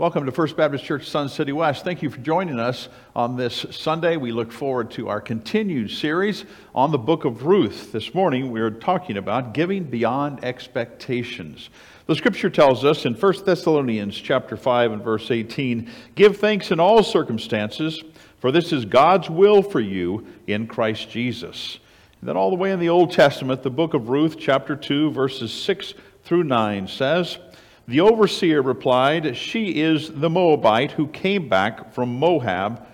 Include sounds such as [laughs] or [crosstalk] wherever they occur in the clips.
Welcome to First Baptist Church, Sun City West. Thank you for joining us on this Sunday. We look forward to our continued series on the book of Ruth. This morning we are talking about giving beyond expectations. The scripture tells us in 1 Thessalonians chapter 5 and verse 18, "Give thanks in all circumstances, for this is God's will for you in Christ Jesus." And then all the way in the Old Testament, the book of Ruth chapter 2 verses 6 through 9 says, the overseer replied, She is the Moabite who came back from Moab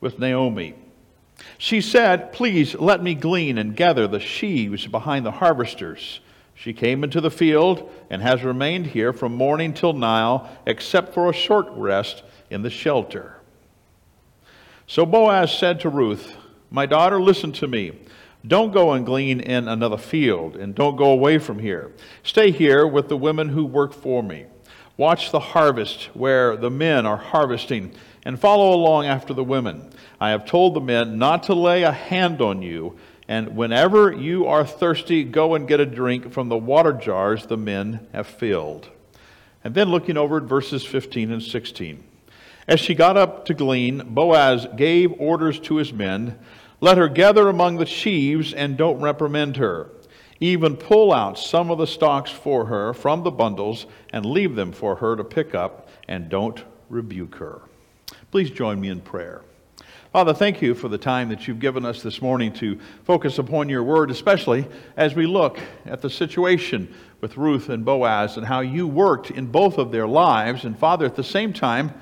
with Naomi. She said, Please let me glean and gather the sheaves behind the harvesters. She came into the field and has remained here from morning till now, except for a short rest in the shelter. So Boaz said to Ruth, My daughter, listen to me. Don't go and glean in another field, and don't go away from here. Stay here with the women who work for me. Watch the harvest where the men are harvesting, and follow along after the women. I have told the men not to lay a hand on you, and whenever you are thirsty, go and get a drink from the water jars the men have filled. And then looking over at verses 15 and 16. As she got up to glean, Boaz gave orders to his men let her gather among the sheaves and don't reprimand her. Even pull out some of the stalks for her from the bundles and leave them for her to pick up and don't rebuke her. Please join me in prayer. Father, thank you for the time that you've given us this morning to focus upon your word, especially as we look at the situation with Ruth and Boaz and how you worked in both of their lives. And Father, at the same time,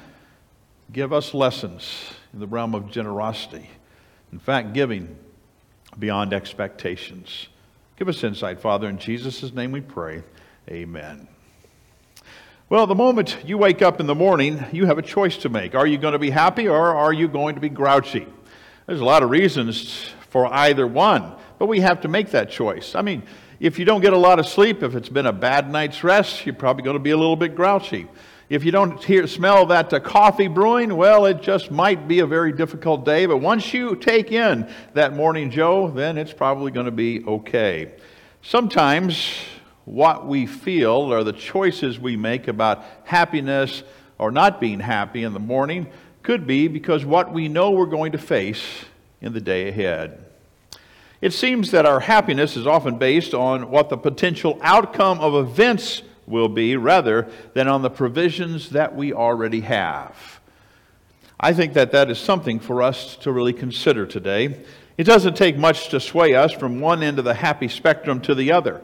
give us lessons in the realm of generosity in fact, giving beyond expectations. Give us insight, Father. In Jesus' name we pray. Amen. Well, the moment you wake up in the morning, you have a choice to make. Are you going to be happy or are you going to be grouchy? There's a lot of reasons for either one, but we have to make that choice. I mean, if you don't get a lot of sleep, if it's been a bad night's rest, you're probably going to be a little bit grouchy. If you don't hear, smell that uh, coffee brewing, well, it just might be a very difficult day. But once you take in that morning joe, then it's probably going to be okay. Sometimes what we feel or the choices we make about happiness or not being happy in the morning could be because what we know we're going to face in the day ahead. It seems that our happiness is often based on what the potential outcome of events will be rather than on the provisions that we already have. I think that that is something for us to really consider today. It doesn't take much to sway us from one end of the happy spectrum to the other.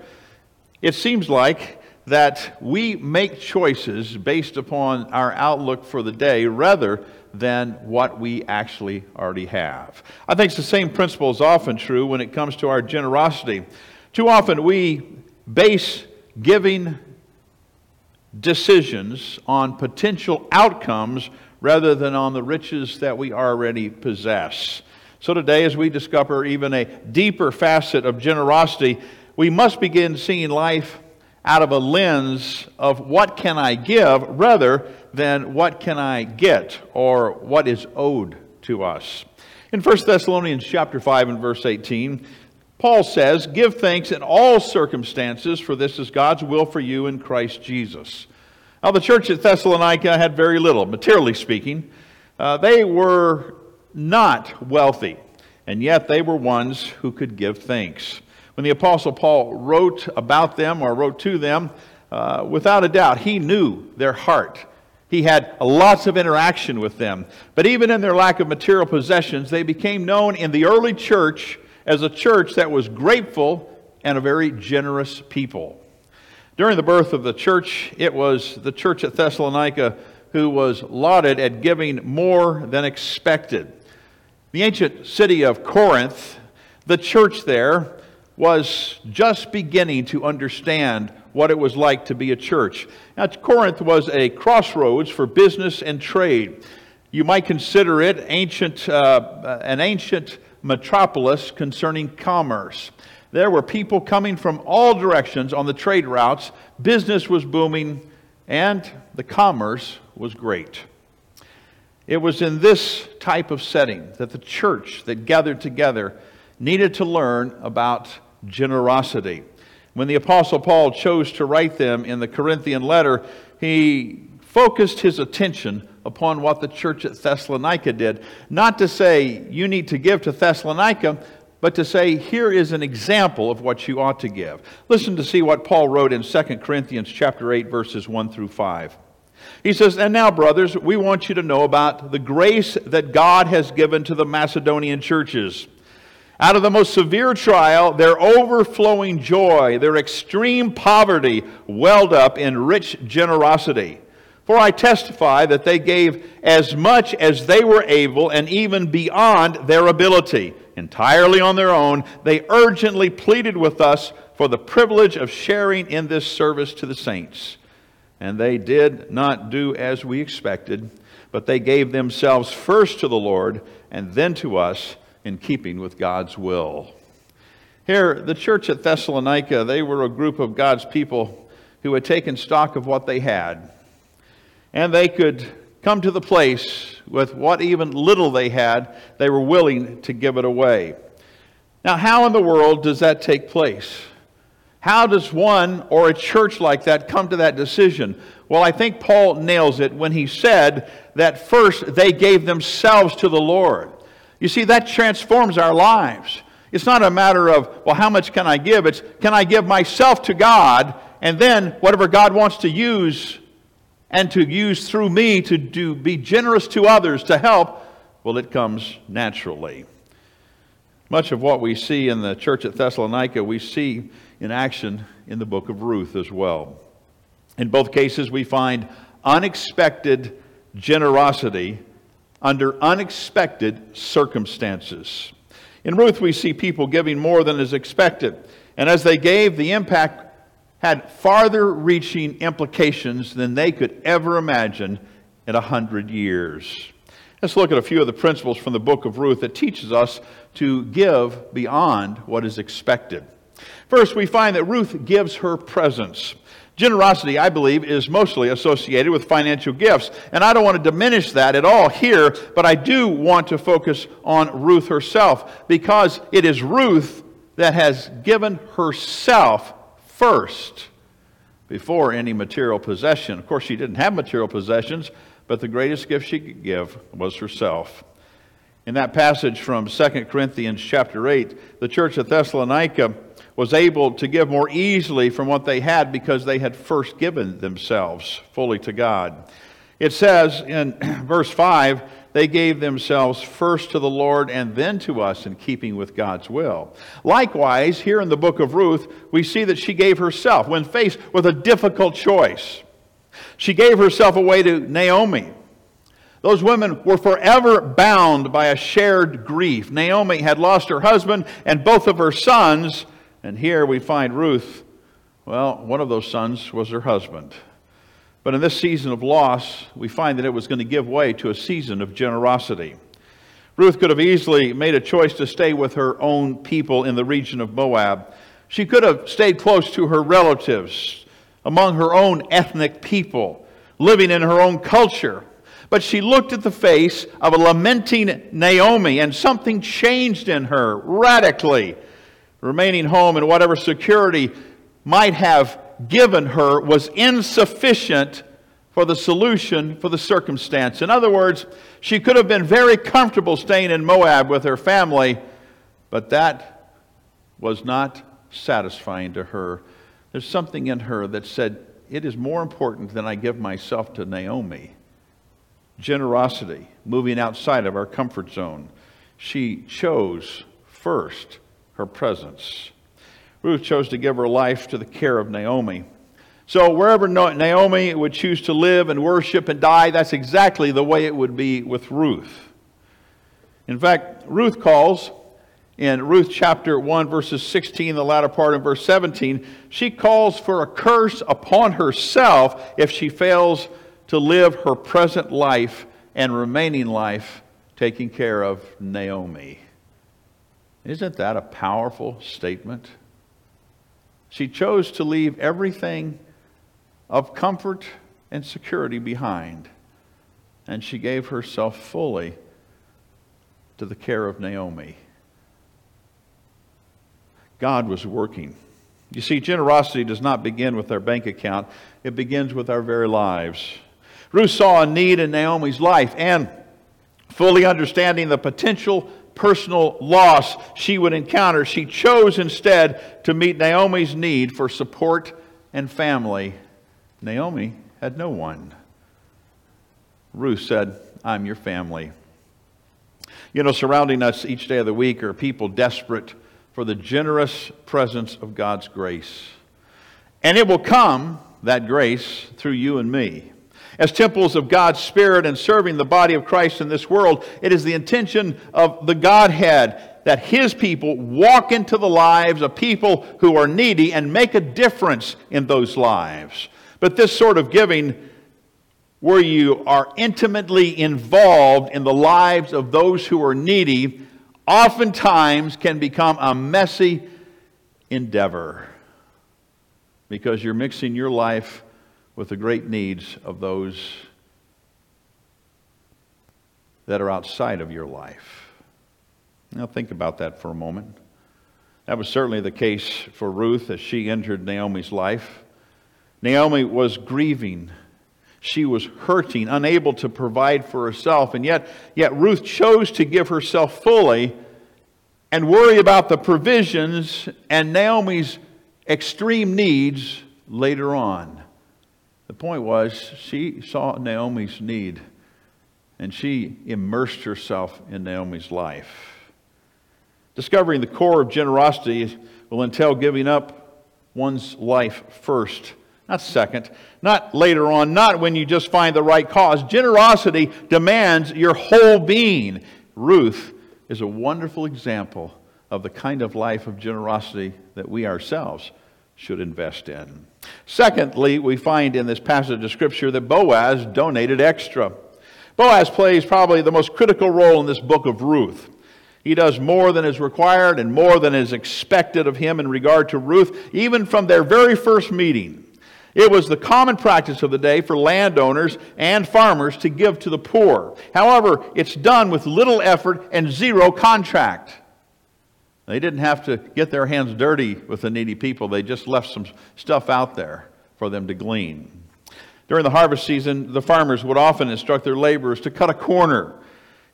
It seems like that we make choices based upon our outlook for the day rather than what we actually already have. I think the same principle is often true when it comes to our generosity. Too often we base giving decisions on potential outcomes rather than on the riches that we already possess. So, today, as we discover even a deeper facet of generosity, we must begin seeing life out of a lens of what can I give rather than what can I get or what is owed to us. In 1 Thessalonians chapter 5 and verse 18, Paul says, Give thanks in all circumstances, for this is God's will for you in Christ Jesus. Now, the church at Thessalonica had very little, materially speaking. Uh, they were not wealthy, and yet they were ones who could give thanks. When the Apostle Paul wrote about them or wrote to them, uh, without a doubt, he knew their heart. He had lots of interaction with them. But even in their lack of material possessions, they became known in the early church as a church that was grateful and a very generous people. During the birth of the church, it was the church at Thessalonica who was lauded at giving more than expected. The ancient city of Corinth, the church there, was just beginning to understand what it was like to be a church. Now, Corinth was a crossroads for business and trade. You might consider it ancient, uh, an ancient metropolis concerning commerce. There were people coming from all directions on the trade routes. Business was booming, and the commerce was great. It was in this type of setting that the church that gathered together needed to learn about generosity. When the Apostle Paul chose to write them in the Corinthian letter, he focused his attention upon what the church at Thessalonica did. Not to say you need to give to Thessalonica, but to say here is an example of what you ought to give. Listen to see what Paul wrote in 2 Corinthians chapter 8 verses 1 through 5. He says, "And now brothers, we want you to know about the grace that God has given to the Macedonian churches." Out of the most severe trial, their overflowing joy, their extreme poverty welled up in rich generosity. For I testify that they gave as much as they were able and even beyond their ability. Entirely on their own, they urgently pleaded with us for the privilege of sharing in this service to the saints. And they did not do as we expected, but they gave themselves first to the Lord and then to us in keeping with God's will. Here, the church at Thessalonica, they were a group of God's people who had taken stock of what they had and they could come to the place with what even little they had, they were willing to give it away. Now, how in the world does that take place? How does one or a church like that come to that decision? Well, I think Paul nails it when he said that first they gave themselves to the Lord. You see, that transforms our lives. It's not a matter of, well, how much can I give? It's, can I give myself to God? And then whatever God wants to use and to use through me to do, be generous to others, to help, well, it comes naturally. Much of what we see in the church at Thessalonica, we see in action in the book of Ruth as well. In both cases, we find unexpected generosity under unexpected circumstances. In Ruth, we see people giving more than is expected. And as they gave, the impact had farther reaching implications than they could ever imagine in a hundred years. Let's look at a few of the principles from the book of Ruth that teaches us to give beyond what is expected. First, we find that Ruth gives her presence. Generosity, I believe, is mostly associated with financial gifts. And I don't want to diminish that at all here, but I do want to focus on Ruth herself because it is Ruth that has given herself first before any material possession. Of course, she didn't have material possessions, but the greatest gift she could give was herself. In that passage from 2 Corinthians chapter 8, the church of Thessalonica was able to give more easily from what they had because they had first given themselves fully to God. It says in [clears throat] verse 5 they gave themselves first to the Lord and then to us in keeping with God's will. Likewise, here in the book of Ruth, we see that she gave herself when faced with a difficult choice. She gave herself away to Naomi. Those women were forever bound by a shared grief. Naomi had lost her husband and both of her sons, and here we find Ruth. Well, one of those sons was her husband. But in this season of loss, we find that it was going to give way to a season of generosity. Ruth could have easily made a choice to stay with her own people in the region of Moab. She could have stayed close to her relatives, among her own ethnic people, living in her own culture. But she looked at the face of a lamenting Naomi, and something changed in her radically. Remaining home in whatever security might have given her was insufficient for the solution for the circumstance. In other words, she could have been very comfortable staying in Moab with her family, but that was not satisfying to her. There's something in her that said, It is more important than I give myself to Naomi. Generosity, moving outside of our comfort zone. She chose first her presence. Ruth chose to give her life to the care of Naomi. So, wherever Naomi would choose to live and worship and die, that's exactly the way it would be with Ruth. In fact, Ruth calls in Ruth chapter 1, verses 16, the latter part in verse 17, she calls for a curse upon herself if she fails to live her present life and remaining life taking care of Naomi. Isn't that a powerful statement? She chose to leave everything of comfort and security behind, and she gave herself fully to the care of Naomi. God was working. You see, generosity does not begin with our bank account, it begins with our very lives. Ruth saw a need in Naomi's life and fully understanding the potential personal loss she would encounter, she chose instead to meet Naomi's need for support and family. Naomi had no one. Ruth said, I'm your family. You know, surrounding us each day of the week are people desperate for the generous presence of God's grace. And it will come, that grace, through you and me. As temples of God's Spirit and serving the body of Christ in this world, it is the intention of the Godhead that His people walk into the lives of people who are needy and make a difference in those lives. But this sort of giving, where you are intimately involved in the lives of those who are needy, oftentimes can become a messy endeavor because you're mixing your life with the great needs of those that are outside of your life. Now, think about that for a moment. That was certainly the case for Ruth as she entered Naomi's life. Naomi was grieving. She was hurting, unable to provide for herself, and yet, yet Ruth chose to give herself fully and worry about the provisions and Naomi's extreme needs later on. The point was, she saw Naomi's need and she immersed herself in Naomi's life. Discovering the core of generosity will entail giving up one's life first, not second, not later on, not when you just find the right cause. Generosity demands your whole being. Ruth is a wonderful example of the kind of life of generosity that we ourselves should invest in. Secondly, we find in this passage of Scripture that Boaz donated extra. Boaz plays probably the most critical role in this book of Ruth. He does more than is required and more than is expected of him in regard to Ruth, even from their very first meeting. It was the common practice of the day for landowners and farmers to give to the poor. However, it's done with little effort and zero contract. They didn't have to get their hands dirty with the needy people, they just left some stuff out there for them to glean. During the harvest season, the farmers would often instruct their laborers to cut a corner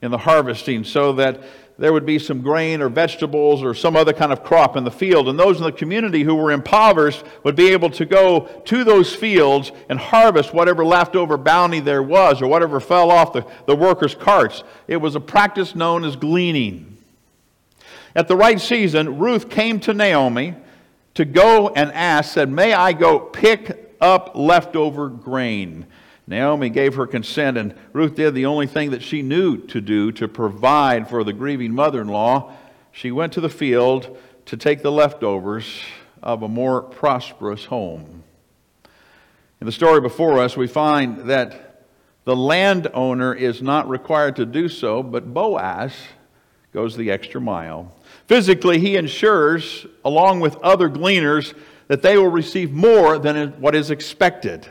in the harvesting so that there would be some grain or vegetables or some other kind of crop in the field. And those in the community who were impoverished would be able to go to those fields and harvest whatever leftover bounty there was or whatever fell off the, the workers' carts. It was a practice known as gleaning. At the right season, Ruth came to Naomi to go and ask, said, May I go pick up leftover grain? Naomi gave her consent, and Ruth did the only thing that she knew to do to provide for the grieving mother in law. She went to the field to take the leftovers of a more prosperous home. In the story before us, we find that the landowner is not required to do so, but Boaz goes the extra mile. Physically, he ensures, along with other gleaners, that they will receive more than what is expected.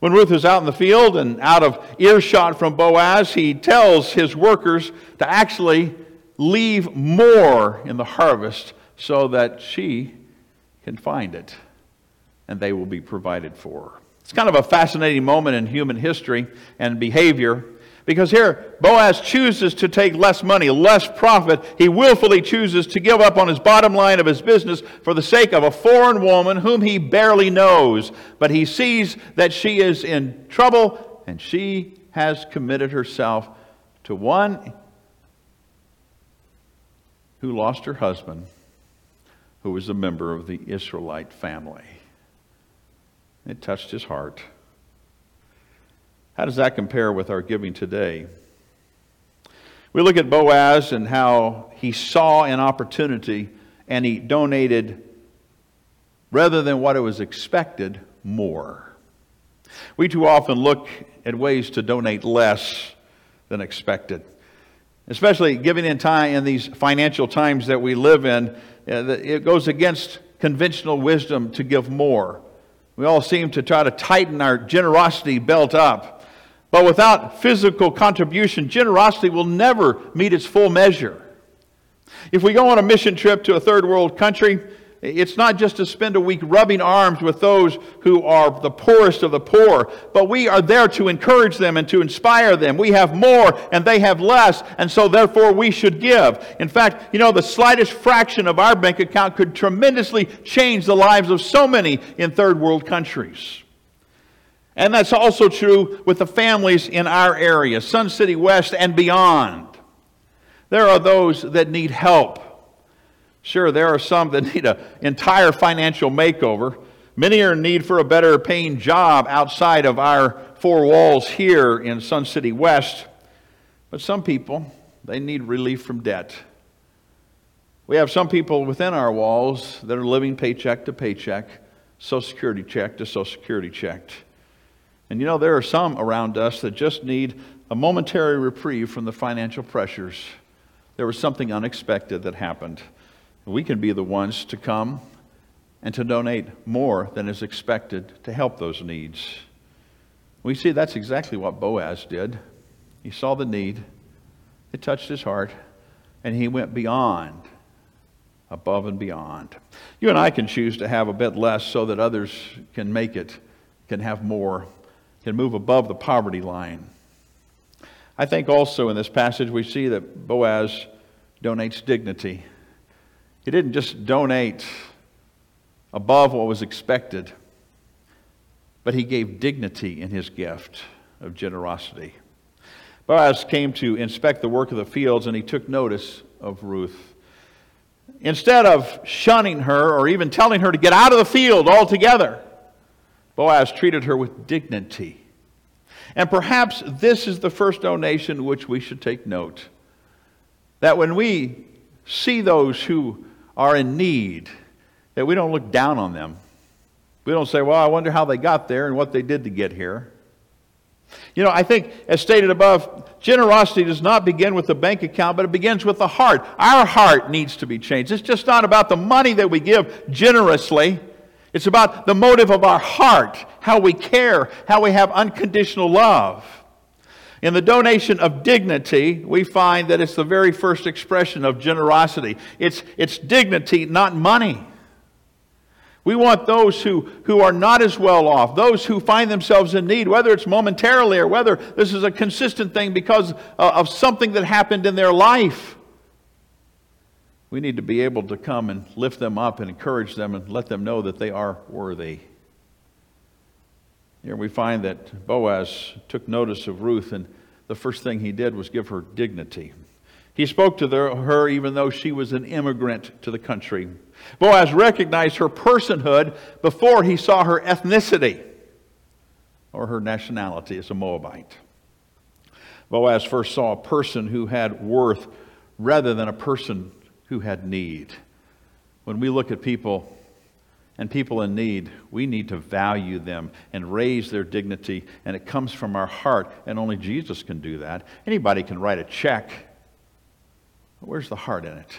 When Ruth is out in the field and out of earshot from Boaz, he tells his workers to actually leave more in the harvest so that she can find it and they will be provided for. It's kind of a fascinating moment in human history and behavior because here, Boaz chooses to take less money, less profit. He willfully chooses to give up on his bottom line of his business for the sake of a foreign woman whom he barely knows. But he sees that she is in trouble and she has committed herself to one who lost her husband, who was a member of the Israelite family. It touched his heart. How does that compare with our giving today? We look at Boaz and how he saw an opportunity and he donated, rather than what it was expected, more. We too often look at ways to donate less than expected, especially giving in time in these financial times that we live in. Uh, it goes against conventional wisdom to give more. We all seem to try to tighten our generosity belt up. But without physical contribution, generosity will never meet its full measure. If we go on a mission trip to a third world country, it's not just to spend a week rubbing arms with those who are the poorest of the poor, but we are there to encourage them and to inspire them. We have more and they have less, and so therefore we should give. In fact, you know, the slightest fraction of our bank account could tremendously change the lives of so many in third world countries. And that's also true with the families in our area, Sun City West and beyond. There are those that need help. Sure, there are some that [laughs] need an entire financial makeover. Many are in need for a better paying job outside of our four walls here in Sun City West. But some people, they need relief from debt. We have some people within our walls that are living paycheck to paycheck, Social Security check to Social Security check. And you know, there are some around us that just need a momentary reprieve from the financial pressures. There was something unexpected that happened we can be the ones to come and to donate more than is expected to help those needs. We see that's exactly what Boaz did. He saw the need, it touched his heart, and he went beyond, above and beyond. You and I can choose to have a bit less so that others can make it, can have more, can move above the poverty line. I think also in this passage we see that Boaz donates dignity. He didn't just donate above what was expected, but he gave dignity in his gift of generosity. Boaz came to inspect the work of the fields and he took notice of Ruth. Instead of shunning her or even telling her to get out of the field altogether, Boaz treated her with dignity. And perhaps this is the first donation which we should take note. That when we see those who are in need, that we don't look down on them. We don't say, well, I wonder how they got there and what they did to get here. You know, I think, as stated above, generosity does not begin with the bank account, but it begins with the heart. Our heart needs to be changed. It's just not about the money that we give generously. It's about the motive of our heart, how we care, how we have unconditional love. In the donation of dignity, we find that it's the very first expression of generosity. It's, it's dignity, not money. We want those who, who are not as well off, those who find themselves in need, whether it's momentarily or whether this is a consistent thing because uh, of something that happened in their life. We need to be able to come and lift them up and encourage them and let them know that they are worthy. Here we find that Boaz took notice of Ruth, and the first thing he did was give her dignity. He spoke to her even though she was an immigrant to the country. Boaz recognized her personhood before he saw her ethnicity or her nationality as a Moabite. Boaz first saw a person who had worth rather than a person who had need. When we look at people and people in need, we need to value them and raise their dignity, and it comes from our heart, and only Jesus can do that. Anybody can write a check, but where's the heart in it?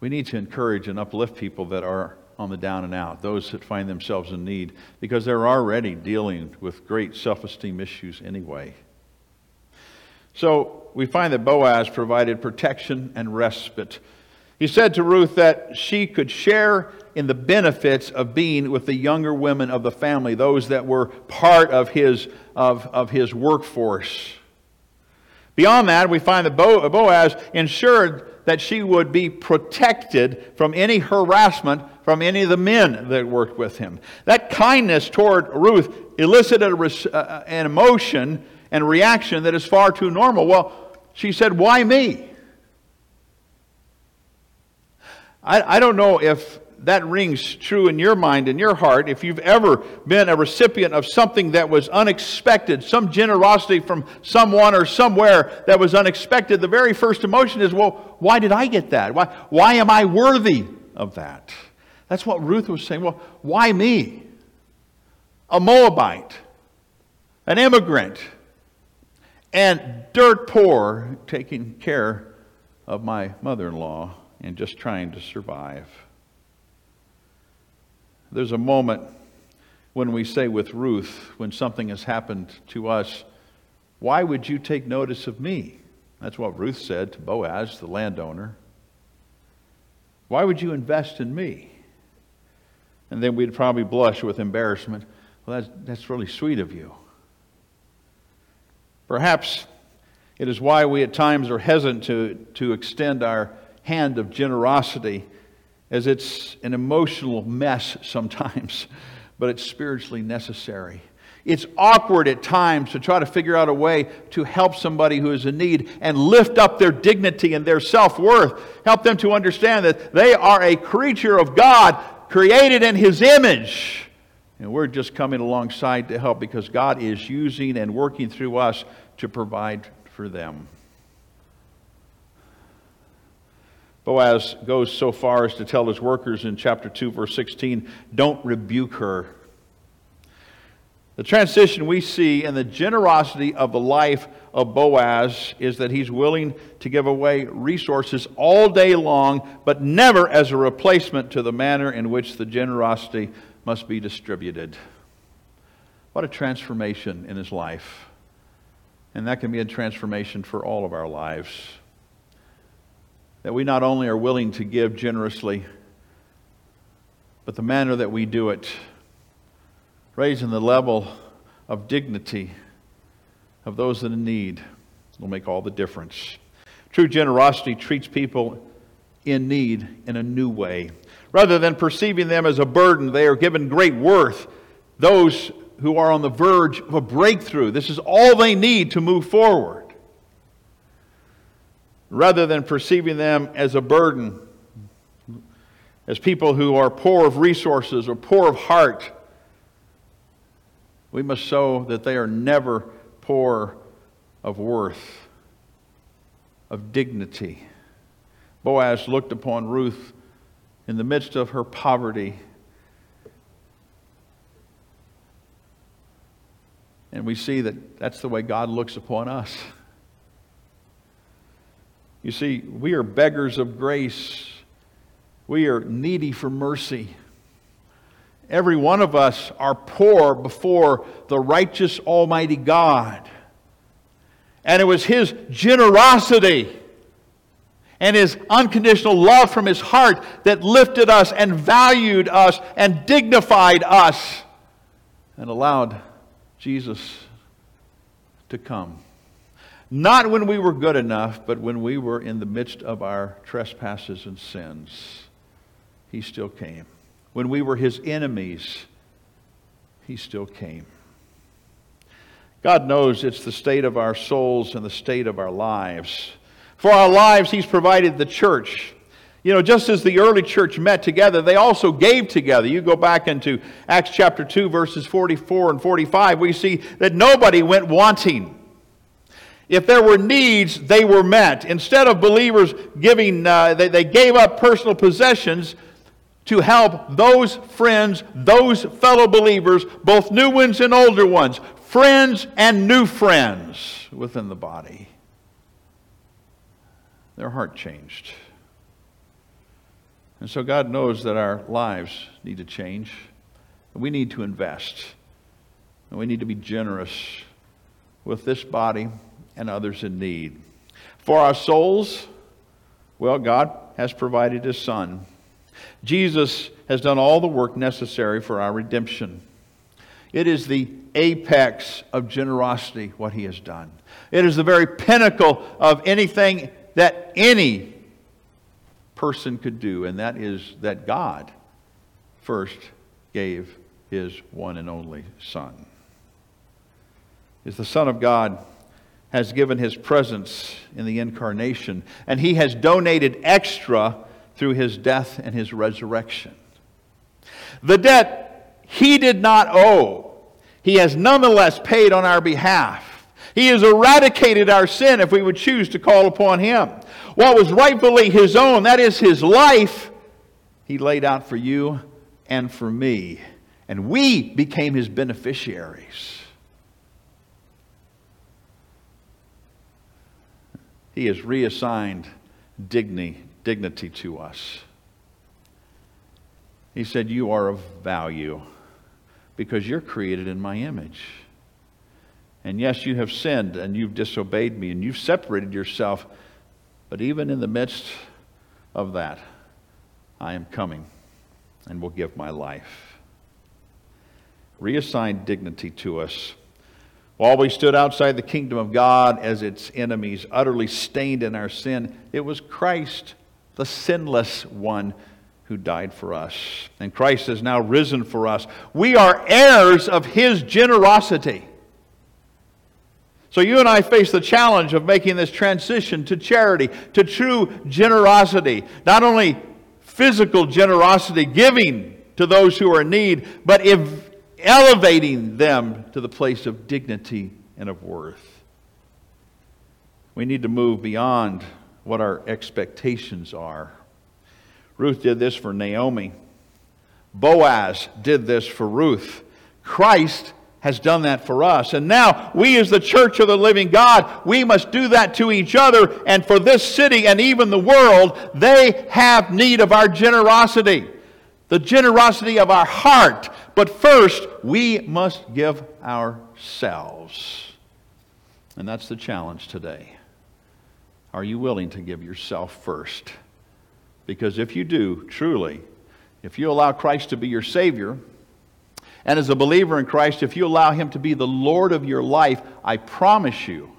We need to encourage and uplift people that are on the down and out, those that find themselves in need, because they're already dealing with great self esteem issues anyway. So we find that Boaz provided protection and respite. He said to Ruth that she could share in the benefits of being with the younger women of the family, those that were part of his, of, of his workforce. Beyond that, we find that Boaz ensured that she would be protected from any harassment from any of the men that worked with him. That kindness toward Ruth elicited uh, an emotion and reaction that is far too normal. Well, she said, Why me? I, I don't know if that rings true in your mind, in your heart, if you've ever been a recipient of something that was unexpected, some generosity from someone or somewhere that was unexpected, the very first emotion is, well, why did I get that? Why, why am I worthy of that? That's what Ruth was saying. Well, why me? A Moabite, an immigrant, and dirt poor, taking care of my mother in law and just trying to survive. There's a moment when we say with Ruth, when something has happened to us, Why would you take notice of me? That's what Ruth said to Boaz, the landowner. Why would you invest in me? And then we'd probably blush with embarrassment. Well, that's, that's really sweet of you. Perhaps it is why we at times are hesitant to, to extend our hand of generosity, as it's an emotional mess sometimes, [laughs] but it's spiritually necessary. It's awkward at times to try to figure out a way to help somebody who is in need and lift up their dignity and their self worth. Help them to understand that they are a creature of God, created in His image. And we're just coming alongside to help because God is using and working through us to provide for them. Boaz goes so far as to tell his workers in chapter 2, verse 16, don't rebuke her. The transition we see in the generosity of the life of Boaz is that he's willing to give away resources all day long, but never as a replacement to the manner in which the generosity must be distributed. What a transformation in his life. And that can be a transformation for all of our lives. That we not only are willing to give generously, but the manner that we do it raising the level of dignity of those in need will make all the difference. True generosity treats people in need in a new way. Rather than perceiving them as a burden, they are given great worth. Those who are on the verge of a breakthrough, this is all they need to move forward. Rather than perceiving them as a burden, as people who are poor of resources or poor of heart, we must show that they are never poor of worth, of dignity. Boaz looked upon Ruth in the midst of her poverty. And we see that that's the way God looks upon us. You see, we are beggars of grace. We are needy for mercy. Every one of us are poor before the righteous Almighty God. And it was His generosity and His unconditional love from His heart that lifted us and valued us and dignified us and allowed Jesus to come. Not when we were good enough, but when we were in the midst of our trespasses and sins. He still came. When we were his enemies, he still came. God knows it's the state of our souls and the state of our lives. For our lives, he's provided the church. You know, just as the early church met together, they also gave together. You go back into Acts chapter 2, verses 44 and 45, we see that nobody went wanting. If there were needs, they were met. Instead of believers giving, uh, they, they gave up personal possessions to help those friends, those fellow believers, both new ones and older ones, friends and new friends within the body. Their heart changed. And so God knows that our lives need to change. We need to invest. And we need to be generous with this body and others in need. For our souls, well, God has provided His Son Jesus has done all the work necessary for our redemption. It is the apex of generosity, what he has done. It is the very pinnacle of anything that any person could do, and that is that God first gave his one and only Son. Is the Son of God has given his presence in the incarnation, and he has donated extra through his death and his resurrection. The debt he did not owe, he has nonetheless paid on our behalf. He has eradicated our sin if we would choose to call upon him. What was rightfully his own, that is his life, he laid out for you and for me. And we became his beneficiaries. He has reassigned dignity dignity to us. He said, You are of value because you're created in my image. And yes, you have sinned and you've disobeyed me and you've separated yourself. But even in the midst of that, I am coming and will give my life. Reassign dignity to us. While we stood outside the kingdom of God as its enemies, utterly stained in our sin, it was Christ, the sinless one, who died for us. And Christ has now risen for us. We are heirs of his generosity. So you and I face the challenge of making this transition to charity, to true generosity. Not only physical generosity, giving to those who are in need, but if elevating them to the place of dignity and of worth. We need to move beyond what our expectations are. Ruth did this for Naomi. Boaz did this for Ruth. Christ has done that for us. And now, we as the church of the living God, we must do that to each other. And for this city and even the world, they have need of our generosity, the generosity of our heart. But first, we must give ourselves. And that's the challenge today. Are you willing to give yourself first? Because if you do, truly, if you allow Christ to be your Savior, and as a believer in Christ, if you allow Him to be the Lord of your life, I promise you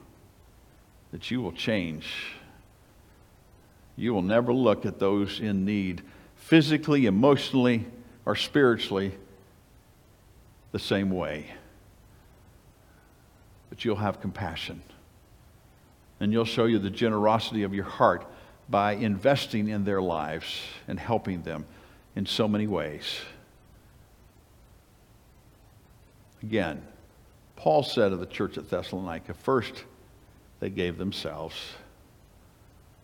that you will change. You will never look at those in need, physically, emotionally, or spiritually, the same way. But you'll have compassion. And you'll show you the generosity of your heart by investing in their lives and helping them in so many ways. Again, Paul said of the church at Thessalonica, first they gave themselves.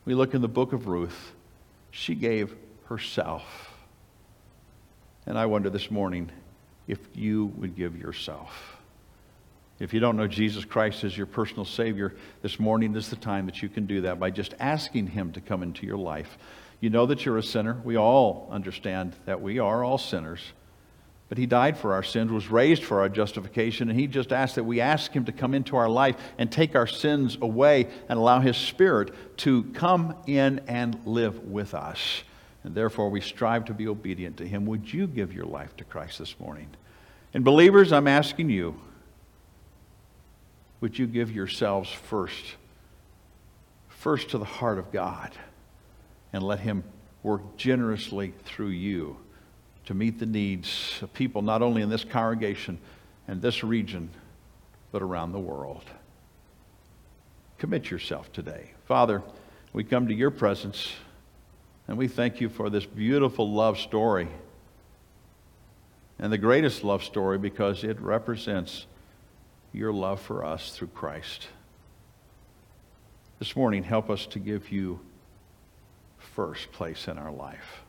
We look in the book of Ruth, she gave herself. And I wonder this morning if you would give yourself. If you don't know Jesus Christ as your personal Savior, this morning is the time that you can do that by just asking Him to come into your life. You know that you're a sinner. We all understand that we are all sinners. But he died for our sins, was raised for our justification, and he just asked that we ask him to come into our life and take our sins away and allow his spirit to come in and live with us. And therefore, we strive to be obedient to him. Would you give your life to Christ this morning? And believers, I'm asking you, would you give yourselves first? First to the heart of God and let him work generously through you to meet the needs of people not only in this congregation and this region, but around the world. Commit yourself today. Father, we come to your presence and we thank you for this beautiful love story and the greatest love story because it represents your love for us through Christ. This morning, help us to give you first place in our life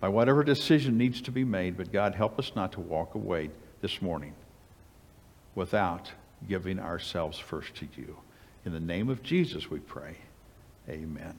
by whatever decision needs to be made, but God, help us not to walk away this morning without giving ourselves first to you. In the name of Jesus, we pray. Amen.